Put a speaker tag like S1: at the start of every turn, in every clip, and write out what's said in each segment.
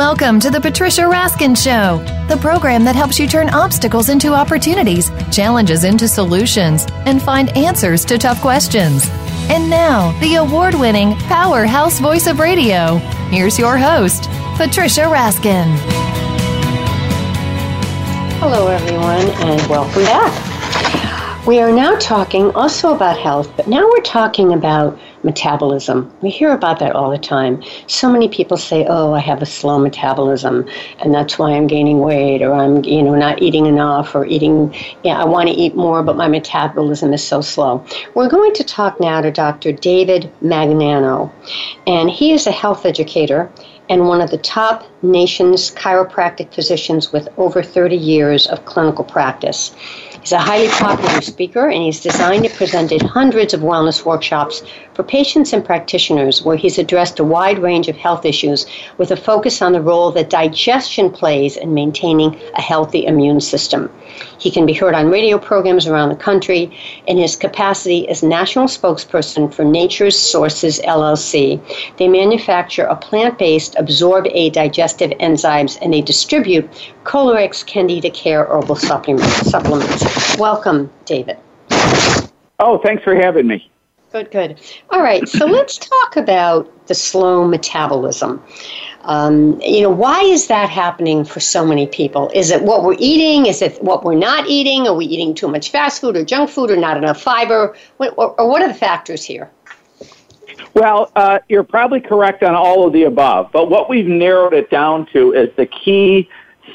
S1: Welcome to the Patricia Raskin Show, the program that helps you turn obstacles into opportunities, challenges into solutions, and find answers to tough questions. And now, the award winning powerhouse voice of radio. Here's your host, Patricia Raskin.
S2: Hello, everyone, and welcome back. We are now talking also about health, but now we're talking about metabolism. We hear about that all the time. So many people say, "Oh, I have a slow metabolism, and that's why I'm gaining weight, or I'm, you know, not eating enough, or eating. Yeah, I want to eat more, but my metabolism is so slow." We're going to talk now to Dr. David Magnano, and he is a health educator and one of the top nation's chiropractic physicians with over 30 years of clinical practice. He's a highly popular speaker, and he's designed and presented hundreds of wellness workshops for patients and practitioners where he's addressed a wide range of health issues with a focus on the role that digestion plays in maintaining a healthy immune system. He can be heard on radio programs around the country in his capacity as national spokesperson for Nature's Sources LLC. They manufacture a plant based Absorbaid digestive enzymes and they distribute Kolorex Candida Care herbal supplements. Welcome, David.
S3: Oh, thanks for having me.
S2: Good, good. All right, so let's talk about the slow metabolism. Um, you know, why is that happening for so many people? Is it what we're eating? Is it what we're not eating? Are we eating too much fast food or junk food or not enough fiber? What, or, or what are the factors here?
S3: Well, uh, you're probably correct on all of the above, but what we've narrowed it down to is the key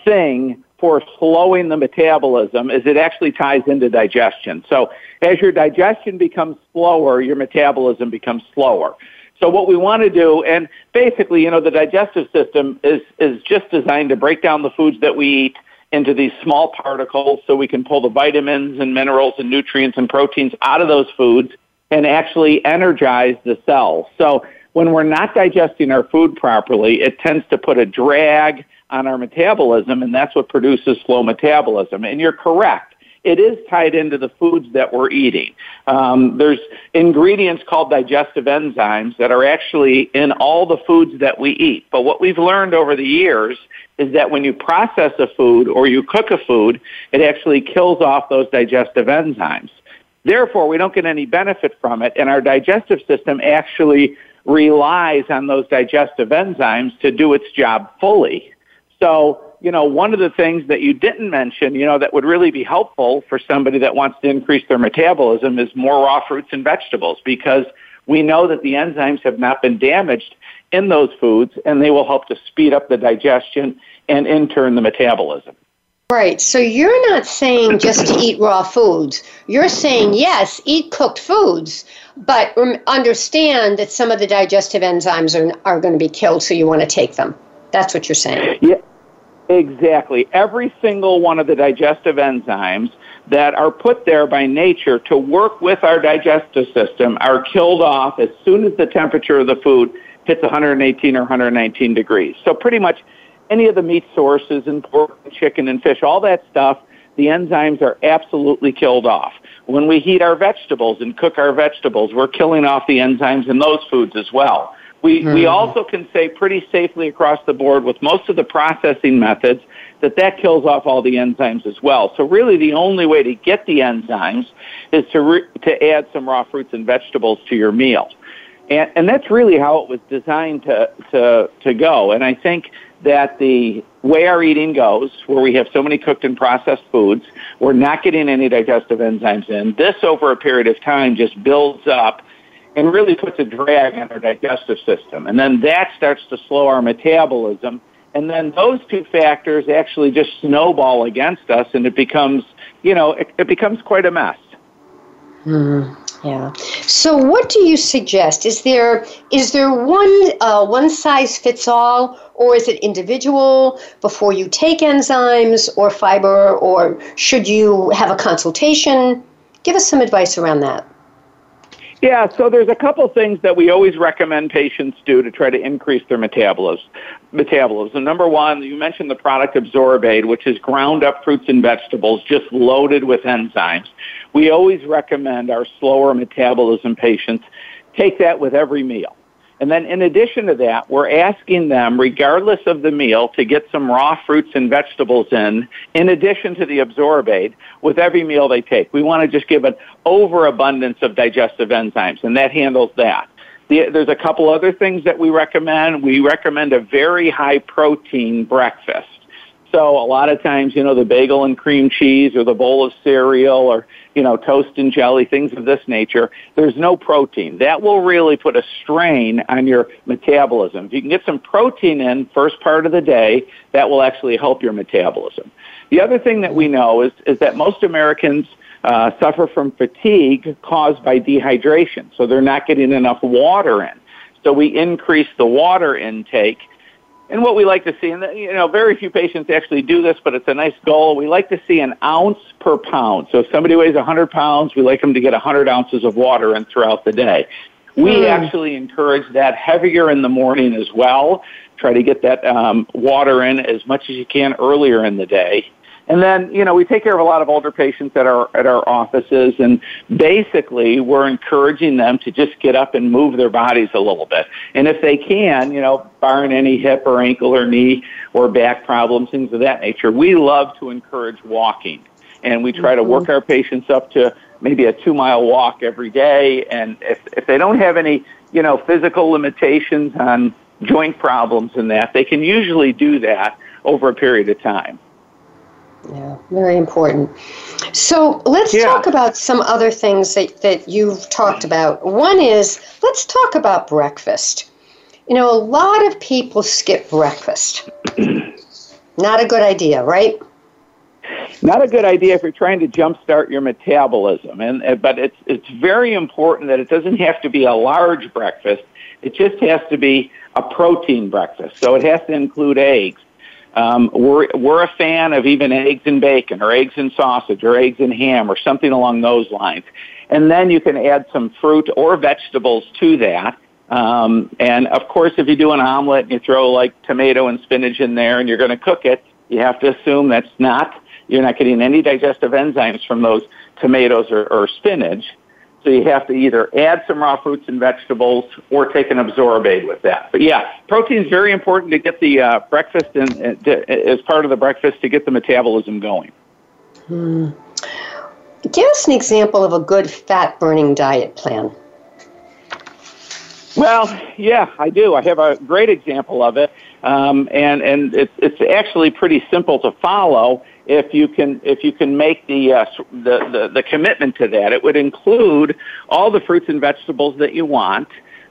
S3: thing for slowing the metabolism is it actually ties into digestion. So as your digestion becomes slower, your metabolism becomes slower. So what we want to do, and basically, you know, the digestive system is, is just designed to break down the foods that we eat into these small particles so we can pull the vitamins and minerals and nutrients and proteins out of those foods and actually energize the cells. So when we're not digesting our food properly, it tends to put a drag on our metabolism, and that's what produces slow metabolism. And you're correct. It is tied into the foods that we're eating. Um, there's ingredients called digestive enzymes that are actually in all the foods that we eat. But what we've learned over the years is that when you process a food or you cook a food, it actually kills off those digestive enzymes. Therefore, we don't get any benefit from it, and our digestive system actually relies on those digestive enzymes to do its job fully. So, you know, one of the things that you didn't mention, you know, that would really be helpful for somebody that wants to increase their metabolism is more raw fruits and vegetables because we know that the enzymes have not been damaged in those foods and they will help to speed up the digestion and in turn the metabolism.
S2: Right. So you're not saying just to eat raw foods. You're saying, yes, eat cooked foods, but understand that some of the digestive enzymes are, are going to be killed, so you want to take them. That's what you're saying.
S3: Yeah, exactly. Every single one of the digestive enzymes that are put there by nature to work with our digestive system are killed off as soon as the temperature of the food hits 118 or 119 degrees. So pretty much any of the meat sources and pork and chicken and fish, all that stuff, the enzymes are absolutely killed off. When we heat our vegetables and cook our vegetables, we're killing off the enzymes in those foods as well. We, mm-hmm. we also can say pretty safely across the board with most of the processing methods that that kills off all the enzymes as well. So really the only way to get the enzymes is to, re- to add some raw fruits and vegetables to your meal. And, and that's really how it was designed to, to, to go. And I think that the way our eating goes, where we have so many cooked and processed foods, we're not getting any digestive enzymes in. This over a period of time just builds up and really puts a drag on our digestive system. And then that starts to slow our metabolism. And then those two factors actually just snowball against us and it becomes, you know, it, it becomes quite a mess.
S2: Mm, yeah. So, what do you suggest? Is there is there one uh, one size fits all, or is it individual before you take enzymes or fiber, or should you have a consultation? Give us some advice around that.
S3: Yeah, so there's a couple things that we always recommend patients do to try to increase their metabolism. Metabolism. Number one, you mentioned the product Absorbaid, which is ground up fruits and vegetables just loaded with enzymes. We always recommend our slower metabolism patients take that with every meal. And then in addition to that, we're asking them, regardless of the meal, to get some raw fruits and vegetables in, in addition to the Absorbaid, with every meal they take. We want to just give an overabundance of digestive enzymes, and that handles that. The, there's a couple other things that we recommend. We recommend a very high protein breakfast. So a lot of times, you know, the bagel and cream cheese or the bowl of cereal or, you know, toast and jelly, things of this nature, there's no protein. That will really put a strain on your metabolism. If you can get some protein in first part of the day, that will actually help your metabolism. The other thing that we know is, is that most Americans uh, suffer from fatigue caused by dehydration. So they're not getting enough water in. So we increase the water intake and what we like to see, and you know, very few patients actually do this, but it's a nice goal. We like to see an ounce per pound. So if somebody weighs 100 pounds, we like them to get 100 ounces of water in throughout the day. We mm. actually encourage that heavier in the morning as well. Try to get that um, water in as much as you can earlier in the day. And then, you know, we take care of a lot of older patients at our at our offices and basically we're encouraging them to just get up and move their bodies a little bit. And if they can, you know, barring any hip or ankle or knee or back problems, things of that nature, we love to encourage walking. And we try to mm-hmm. work our patients up to maybe a two mile walk every day. And if, if they don't have any, you know, physical limitations on joint problems and that, they can usually do that over a period of time.
S2: Yeah, very important. So let's yeah. talk about some other things that, that you've talked about. One is let's talk about breakfast. You know, a lot of people skip breakfast. Not a good idea, right?
S3: Not a good idea if you're trying to jumpstart your metabolism. And but it's it's very important that it doesn't have to be a large breakfast. It just has to be a protein breakfast. So it has to include eggs, um, we're, we're a fan of even eggs and bacon or eggs and sausage or eggs and ham or something along those lines. And then you can add some fruit or vegetables to that. Um, and of course, if you do an omelet and you throw like tomato and spinach in there and you're going to cook it, you have to assume that's not, you're not getting any digestive enzymes from those tomatoes or, or spinach. So you have to either add some raw fruits and vegetables or take an Absorbaid with that. But yeah, protein is very important to get the uh, breakfast and uh, as part of the breakfast to get the metabolism going.
S2: Hmm. Give us an example of a good fat burning diet plan.
S3: Well, yeah, I do. I have a great example of it, um, and and it's it's actually pretty simple to follow if you can if you can make the, uh, the, the the commitment to that. It would include all the fruits and vegetables that you want.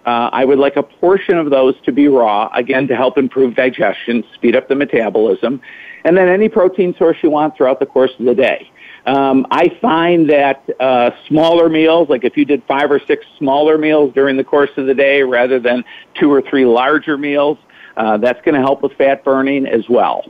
S3: Uh, I would like a portion of those to be raw, again to help improve digestion, speed up the metabolism, and then any protein source you want throughout the course of the day. Um, I find that uh, smaller meals, like if you did five or six smaller meals during the course of the day rather than two or three larger meals, uh, that's going to help with fat burning as well.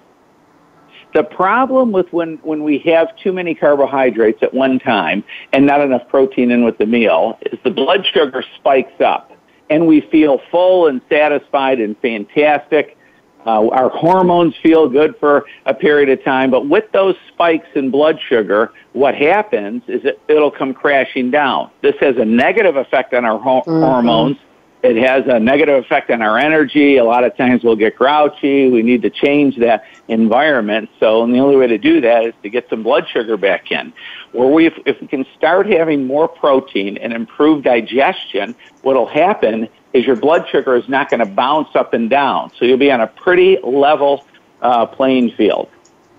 S3: The problem with when, when we have too many carbohydrates at one time and not enough protein in with the meal is the blood sugar spikes up and we feel full and satisfied and fantastic. Uh, our hormones feel good for a period of time, but with those spikes in blood sugar, what happens is it, it'll come crashing down. This has a negative effect on our ho- mm-hmm. hormones it has a negative effect on our energy. A lot of times we'll get grouchy. We need to change that environment. So, and the only way to do that is to get some blood sugar back in. Where we, if, if we can start having more protein and improve digestion, what'll happen is your blood sugar is not going to bounce up and down. So you'll be on a pretty level uh, playing field.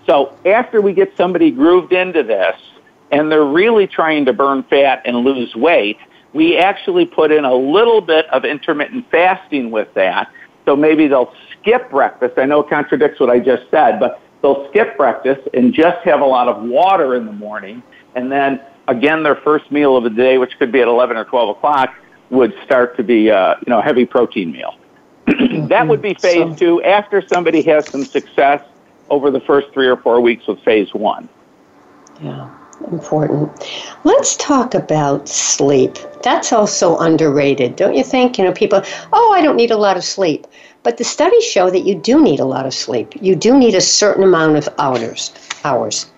S3: So after we get somebody grooved into this, and they're really trying to burn fat and lose weight, we actually put in a little bit of intermittent fasting with that. So maybe they'll skip breakfast. I know it contradicts what I just said, but they'll skip breakfast and just have a lot of water in the morning. And then again, their first meal of the day, which could be at 11 or 12 o'clock, would start to be, uh, you know, a heavy protein meal. that would be phase so, two after somebody has some success over the first three or four weeks with phase one.
S2: Yeah important. Let's talk about sleep. That's also underrated, don't you think? You know, people, oh, I don't need a lot of sleep. But the studies show that you do need a lot of sleep. You do need a certain amount of hours. Hours.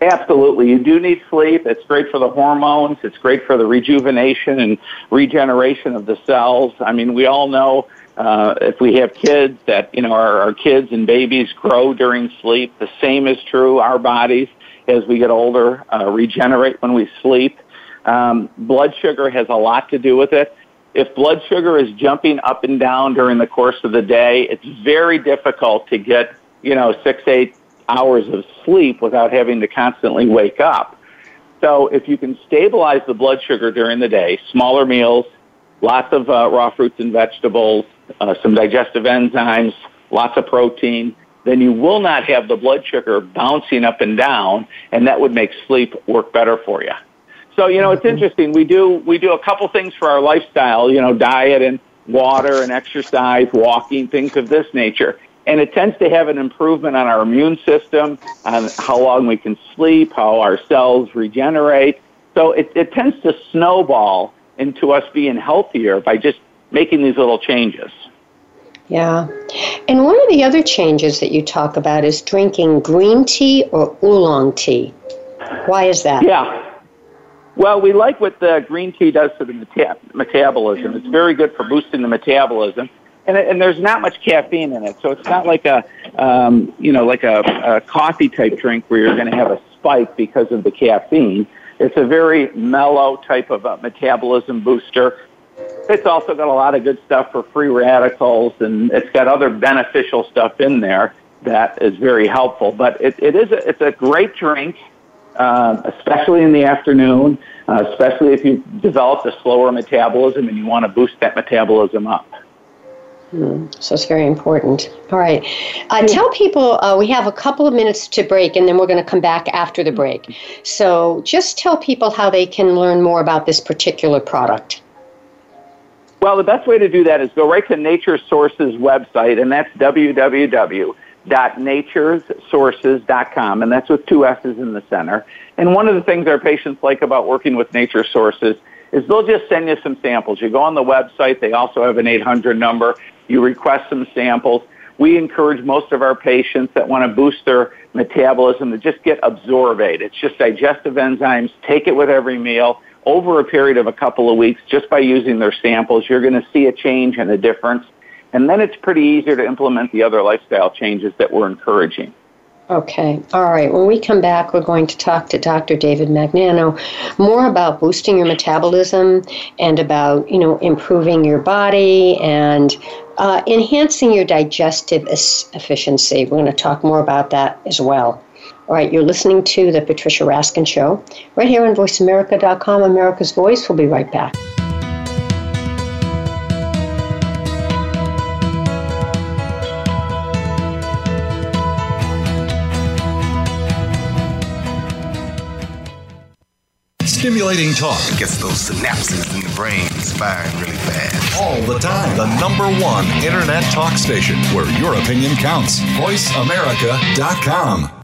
S3: Absolutely. You do need sleep. It's great for the hormones. It's great for the rejuvenation and regeneration of the cells. I mean, we all know uh, if we have kids that, you know, our, our kids and babies grow during sleep. The same is true. Our bodies, as we get older, uh, regenerate when we sleep. Um, blood sugar has a lot to do with it. If blood sugar is jumping up and down during the course of the day, it's very difficult to get, you know, six, eight hours of sleep without having to constantly wake up. So if you can stabilize the blood sugar during the day, smaller meals, lots of uh, raw fruits and vegetables, uh, some digestive enzymes, lots of protein, then you will not have the blood sugar bouncing up and down, and that would make sleep work better for you. So you know, it's mm-hmm. interesting. We do we do a couple things for our lifestyle. You know, diet and water and exercise, walking, things of this nature. And it tends to have an improvement on our immune system, on how long we can sleep, how our cells regenerate. So it, it tends to snowball into us being healthier by just making these little changes.
S2: Yeah. And one of the other changes that you talk about is drinking green tea or oolong tea. Why is that?
S3: Yeah. Well, we like what the green tea does to the meta- metabolism. It's very good for boosting the metabolism. And, and there's not much caffeine in it, so it's not like a, um, you know, like a, a coffee type drink where you're going to have a spike because of the caffeine. It's a very mellow type of a metabolism booster. It's also got a lot of good stuff for free radicals, and it's got other beneficial stuff in there that is very helpful. But it, it is a, it's a great drink, uh, especially in the afternoon, uh, especially if you've developed a slower metabolism and you want to boost that metabolism up.
S2: Hmm. So it's very important. All right. Uh, tell people uh, we have a couple of minutes to break and then we're going to come back after the break. So just tell people how they can learn more about this particular product.
S3: Well, the best way to do that is go right to Nature Sources website, and that's www.naturesources.com, and that's with two S's in the center. And one of the things our patients like about working with Nature Sources is they'll just send you some samples. You go on the website, they also have an 800 number. You request some samples. We encourage most of our patients that want to boost their metabolism to just get Absorbaid. It's just digestive enzymes. Take it with every meal. Over a period of a couple of weeks, just by using their samples, you're going to see a change and a difference. And then it's pretty easier to implement the other lifestyle changes that we're encouraging.
S2: Okay. All right. When we come back, we're going to talk to Dr. David Magnano more about boosting your metabolism and about, you know, improving your body and uh, enhancing your digestive efficiency. We're going to talk more about that as well. All right, you're listening to The Patricia Raskin Show right here on VoiceAmerica.com, America's Voice. We'll be right back.
S4: Stimulating talk
S5: it gets those synapses in the brain firing really fast.
S4: All the time. The number one internet talk station where your opinion counts. VoiceAmerica.com.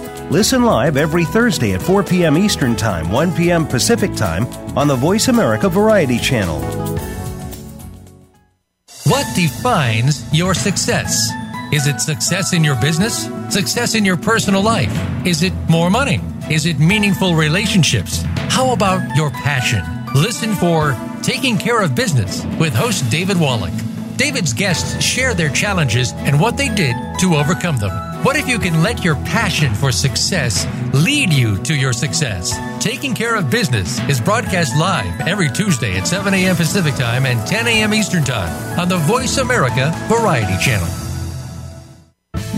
S6: Listen live every Thursday at 4 p.m. Eastern Time, 1 p.m. Pacific Time on the Voice America Variety Channel.
S7: What defines your success? Is it success in your business? Success in your personal life? Is it more money? Is it meaningful relationships? How about your passion? Listen for Taking Care of Business with host David Wallach. David's guests share their challenges and what they did to overcome them. What if you can let your passion for success lead you to your success? Taking Care of Business is broadcast live every Tuesday at 7 a.m. Pacific Time and 10 a.m. Eastern Time on the Voice America Variety Channel.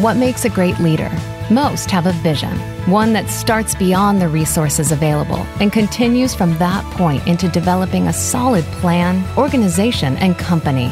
S8: What makes a great leader? Most have a vision, one that starts beyond the resources available and continues from that point into developing a solid plan, organization, and company.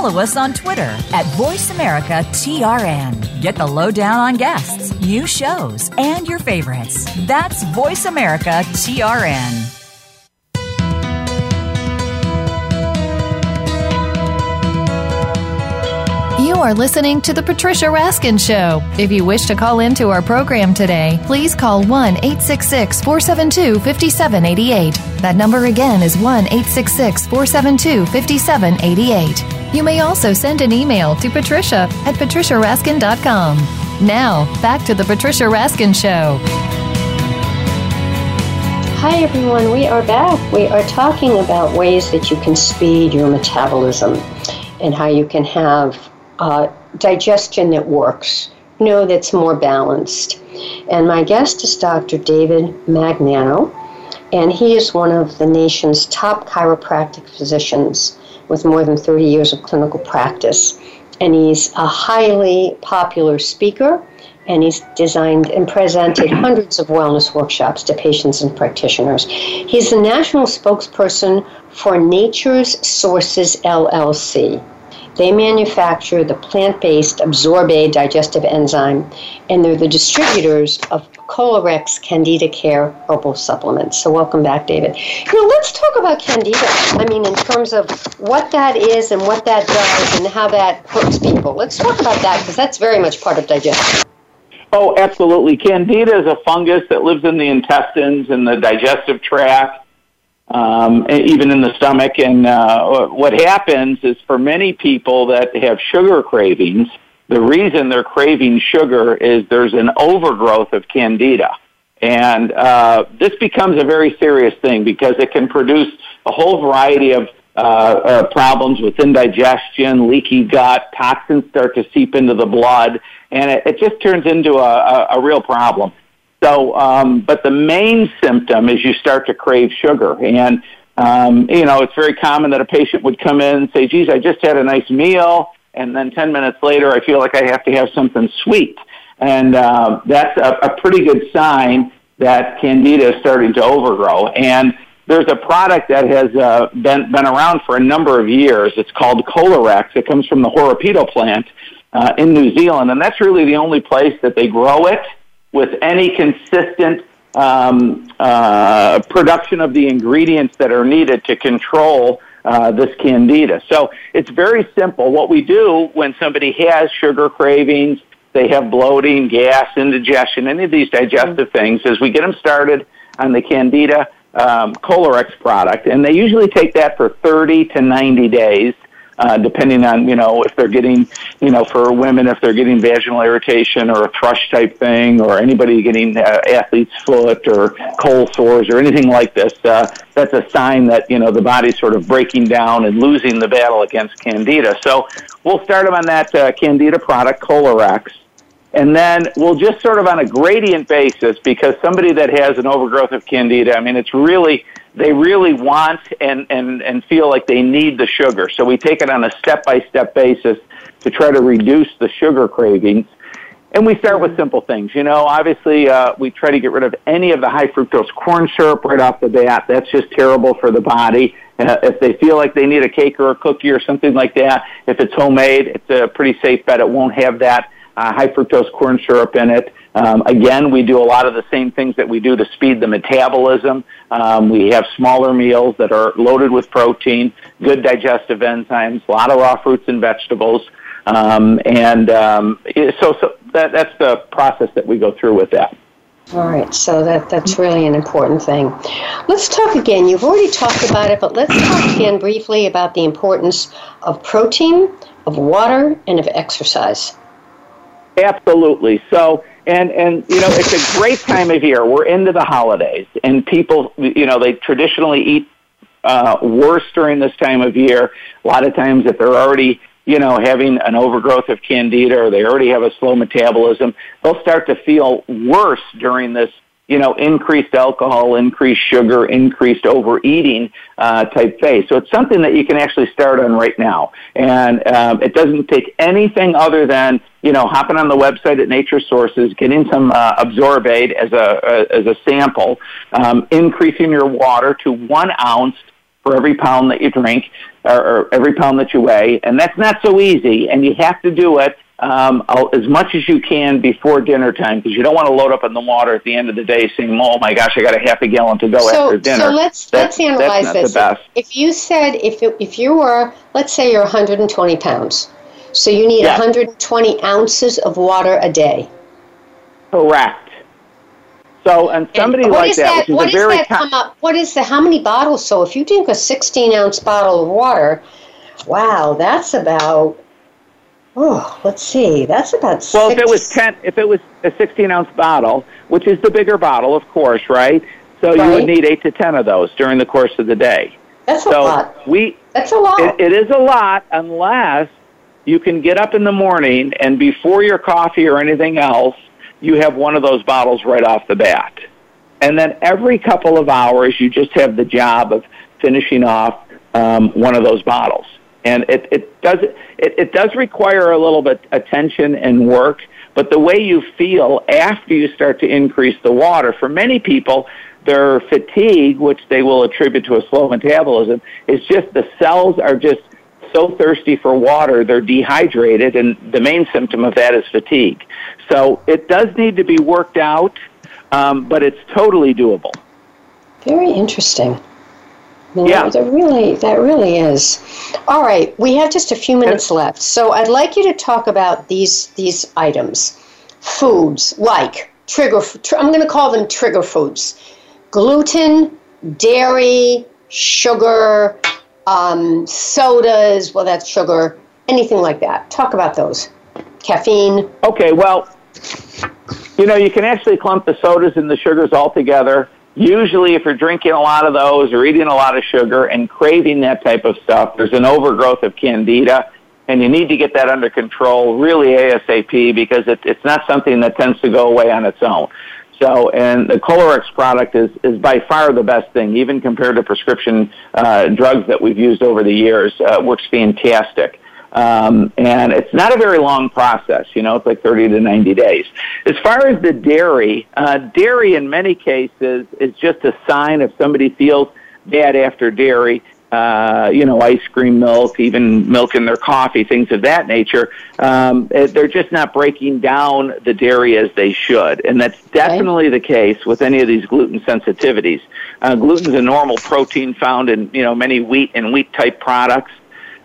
S9: Follow us on Twitter at VoiceAmericaTRN. Get the lowdown on guests, new shows, and your favorites. That's VoiceAmericaTRN.
S1: You are listening to The Patricia Raskin Show. If you wish to call into our program today, please call 1 866 472 5788. That number again is 1 866 472 5788. You may also send an email to patricia at patriciaraskin.com. Now, back to The Patricia Raskin Show.
S2: Hi, everyone. We are back. We are talking about ways that you can speed your metabolism and how you can have uh, digestion that works, you know, that's more balanced. And my guest is Dr. David Magnano, and he is one of the nation's top chiropractic physicians with more than 30 years of clinical practice. And he's a highly popular speaker, and he's designed and presented hundreds of wellness workshops to patients and practitioners. He's the national spokesperson for Nature's Sources LLC. They manufacture the plant based Absorbaid digestive enzyme, and they're the distributors of Kolorex Candida Care herbal supplements. So, welcome back, David. You know, let's talk about Candida. I mean, in terms of what that is and what that does and how that hurts people. Let's talk about that because that's very much part of digestion.
S3: Oh, absolutely. Candida is a fungus that lives in the intestines and the digestive tract um, even in the stomach. And uh, what happens is for many people that have sugar cravings, the reason they're craving sugar is there's an overgrowth of candida. And uh, this becomes a very serious thing because it can produce a whole variety of uh, uh, problems with indigestion, leaky gut, toxins start to seep into the blood, and it, it just turns into a, a, a real problem. So, um, but the main symptom is you start to crave sugar. And, um, you know, it's very common that a patient would come in and say, geez, I just had a nice meal. And then 10 minutes later, I feel like I have to have something sweet. And uh, that's a, a pretty good sign that candida is starting to overgrow. And there's a product that has uh, been, been around for a number of years. It's called Kolorex. It comes from the Horopito plant uh, in New Zealand. And that's really the only place that they grow it with any consistent um, uh, production of the ingredients that are needed to control uh, this candida. So it's very simple. What we do when somebody has sugar cravings, they have bloating, gas, indigestion, any of these digestive mm-hmm. things, is we get them started on the candida um, Kolorex product, and they usually take that for 30 to 90 days uh, depending on you know if they're getting you know for women if they're getting vaginal irritation or a thrush type thing or anybody getting uh, athlete's foot or cold sores or anything like this. Uh, that's a sign that you know the body's sort of breaking down and losing the battle against candida. So we'll start them on that uh, candida product, Kolorex. And then we'll just sort of on a gradient basis because somebody that has an overgrowth of candida, I mean, it's really they really want and, and, and feel like they need the sugar. So we take it on a step by step basis to try to reduce the sugar cravings. And we start with simple things. You know, obviously, uh, we try to get rid of any of the high fructose corn syrup right off the bat. That's just terrible for the body. Uh, if they feel like they need a cake or a cookie or something like that, if it's homemade, it's a pretty safe bet. It won't have that uh, high fructose corn syrup in it. Um, again, we do a lot of the same things that we do to speed the metabolism. Um, we have smaller meals that are loaded with protein, good digestive enzymes, a lot of raw fruits and vegetables. Um, and um, so, so that, that's the process that we go through with that.
S2: All right, so that, that's really an important thing. Let's talk again. You've already talked about it, but let's talk again briefly about the importance of protein, of water, and of exercise.
S3: Absolutely. So, and and you know, it's a great time of year. We're into the holidays, and people, you know, they traditionally eat uh, worse during this time of year. A lot of times, if they're already you know, having an overgrowth of candida or they already have a slow metabolism, they'll start to feel worse during this, you know, increased alcohol, increased sugar, increased overeating uh, type phase. So it's something that you can actually start on right now. And um, it doesn't take anything other than, you know, hopping on the website at Nature Sources, getting some uh, Absorbaid as a, uh, as a sample, um, increasing your water to one ounce for every pound that you drink or, or every pound that you weigh. And that's not so easy, and you have to do it um, as much as you can before dinner time because you don't want to load up on the water at the end of the day saying, "Oh my gosh, I got a half a gallon to go
S2: so,
S3: after dinner."
S2: So let's
S3: that's,
S2: let's analyze
S3: this.
S2: If you said if it, if you were, let's say you're 120 pounds, so you need yes. 120 ounces of water a day.
S3: Correct. So, and somebody
S2: and
S3: like that,
S2: that,
S3: which is
S2: what
S3: a very
S2: that come up? What is the how many bottles? So, if you drink a 16 ounce bottle of water, wow, that's about Oh, let's see. That's about six.
S3: Well, if it was ten, if it was a sixteen ounce bottle, which is the bigger bottle, of course, right? So right. you would need eight to ten of those during the course of the day.
S2: That's
S3: so
S2: a lot.
S3: We.
S2: That's a lot.
S3: It, it is a lot, unless you can get up in the morning and before your coffee or anything else, you have one of those bottles right off the bat. And then every couple of hours, you just have the job of finishing off um, one of those bottles and it, it does it, it does require a little bit attention and work but the way you feel after you start to increase the water for many people their fatigue which they will attribute to a slow metabolism is just the cells are just so thirsty for water they're dehydrated and the main symptom of that is fatigue. So it does need to be worked out um, but it's totally doable.
S2: Very interesting you know,
S3: yeah,
S2: that really that really is. All right, we have just a few minutes left, so I'd like you to talk about these these items, foods like trigger. Tr- I'm going to call them trigger foods: gluten, dairy, sugar, um, sodas. Well, that's sugar. Anything like that. Talk about those. Caffeine.
S3: Okay. Well, you know, you can actually clump the sodas and the sugars all together Usually, if you're drinking a lot of those or eating a lot of sugar and craving that type of stuff, there's an overgrowth of candida, and you need to get that under control really ASAP because it, it's not something that tends to go away on its own. So, and the Kolorex product is, is by far the best thing, even compared to prescription uh, drugs that we've used over the years. Uh, works fantastic. Um, and it's not a very long process, you know, it's like 30 to 90 days. As far as the dairy, uh, dairy in many cases is just a sign if somebody feels bad after dairy. Uh, you know, ice cream milk, even milk in their coffee, things of that nature. Um, eh, they're just not breaking down the dairy as they should, and that's definitely okay. the case with any of these gluten sensitivities. Uh, gluten is a normal protein found in you know many wheat and wheat type products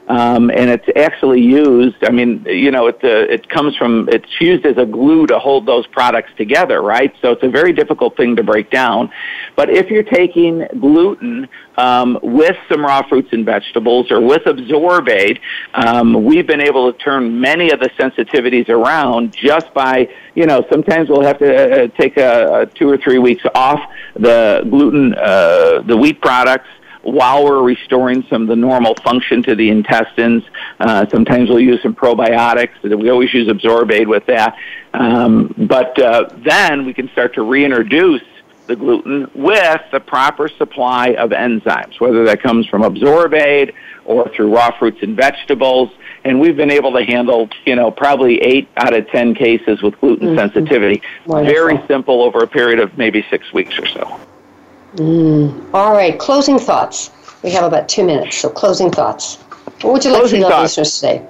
S3: um, and it's actually used. I mean, you know, it uh, it comes from it's used as a glue to hold those products together, right? So it's a very difficult thing to break down. But if you're taking gluten um, with some raw fruits and vegetables or with Absorbaid, um, we've been able to turn many of the sensitivities around just by you know sometimes we'll have to uh, take a, a two or three weeks off the gluten, uh, the wheat products while we're restoring some of the normal function to the intestines. Uh, sometimes we'll use some probiotics. We always use Absorbaid with that. Um, but uh, then we can start to reintroduce the gluten with the proper supply of enzymes, whether that comes from Absorbaid or through raw fruits and vegetables. And we've been able to handle, you know, probably eight out of ten cases with gluten mm-hmm. sensitivity. Wonderful. Very simple over a period of maybe six weeks or so.
S2: Mm. All right, closing thoughts. We have about two minutes, so closing thoughts. What would you like
S3: closing
S2: to tell listeners today?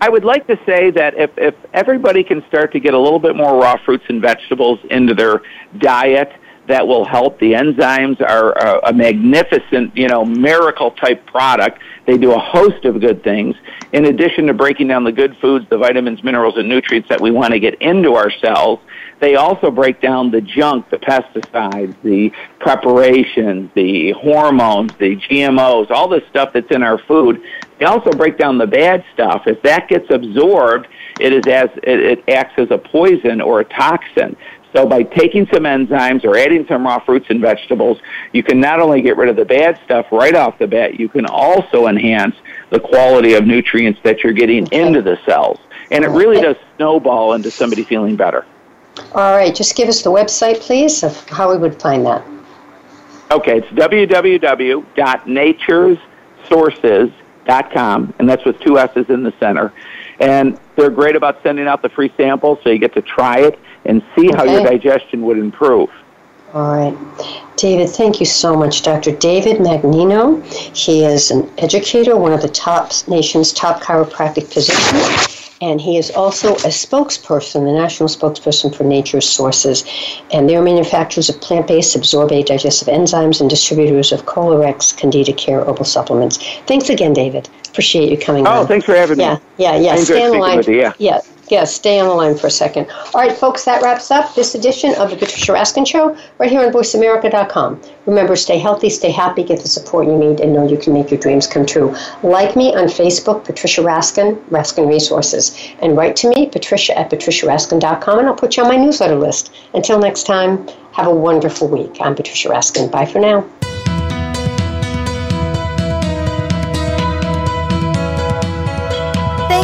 S3: I would like to say that if, if everybody can start to get a little bit more raw fruits and vegetables into their diet, that will help. The enzymes are a, a magnificent, you know, miracle type product. They do a host of good things. In addition to breaking down the good foods, the vitamins, minerals, and nutrients that we want to get into our cells, they also break down the junk, the pesticides, the preparations, the hormones, the GMOs, all the stuff that's in our food. They also break down the bad stuff. If that gets absorbed, it is as it, it acts as a poison or a toxin. So by taking some enzymes or adding some raw fruits and vegetables, you can not only get rid of the bad stuff right off the bat, you can also enhance the quality of nutrients that you're getting into the cells. And it really does snowball into somebody feeling better.
S2: All right, just give us the website, please, of how we would find that.
S3: Okay, it's www.naturesources.com, and that's with two S's in the center. And they're great about sending out the free samples so you get to try it and see okay. how your digestion would improve.
S2: All right. David, thank you so much. Dr. David Magnano. He is an educator, one of the top nation's top chiropractic physicians and he is also a spokesperson, the national spokesperson for Nature's Sources. And they're manufacturers of plant based Absorbaid digestive enzymes and distributors of Kolorex Candida Care herbal supplements. Thanks again, David. Appreciate you coming
S3: oh,
S2: on.
S3: thanks for having
S2: yeah,
S3: me.
S2: Yeah, yeah, yeah.
S3: Stay the line. You, yeah.
S2: yeah. Yeah, stay on the line for a second. All right, folks, that wraps up this edition of the Patricia Raskin Show right here on VoiceAmerica.com. Remember, stay healthy, stay happy, get the support you need, and know you can make your dreams come true. Like me on Facebook, Patricia Raskin, Raskin Resources, and write to me, Patricia at patriciaraskin.com, and I'll put you on my newsletter list. Until next time, have a wonderful week. I'm Patricia Raskin. Bye for now.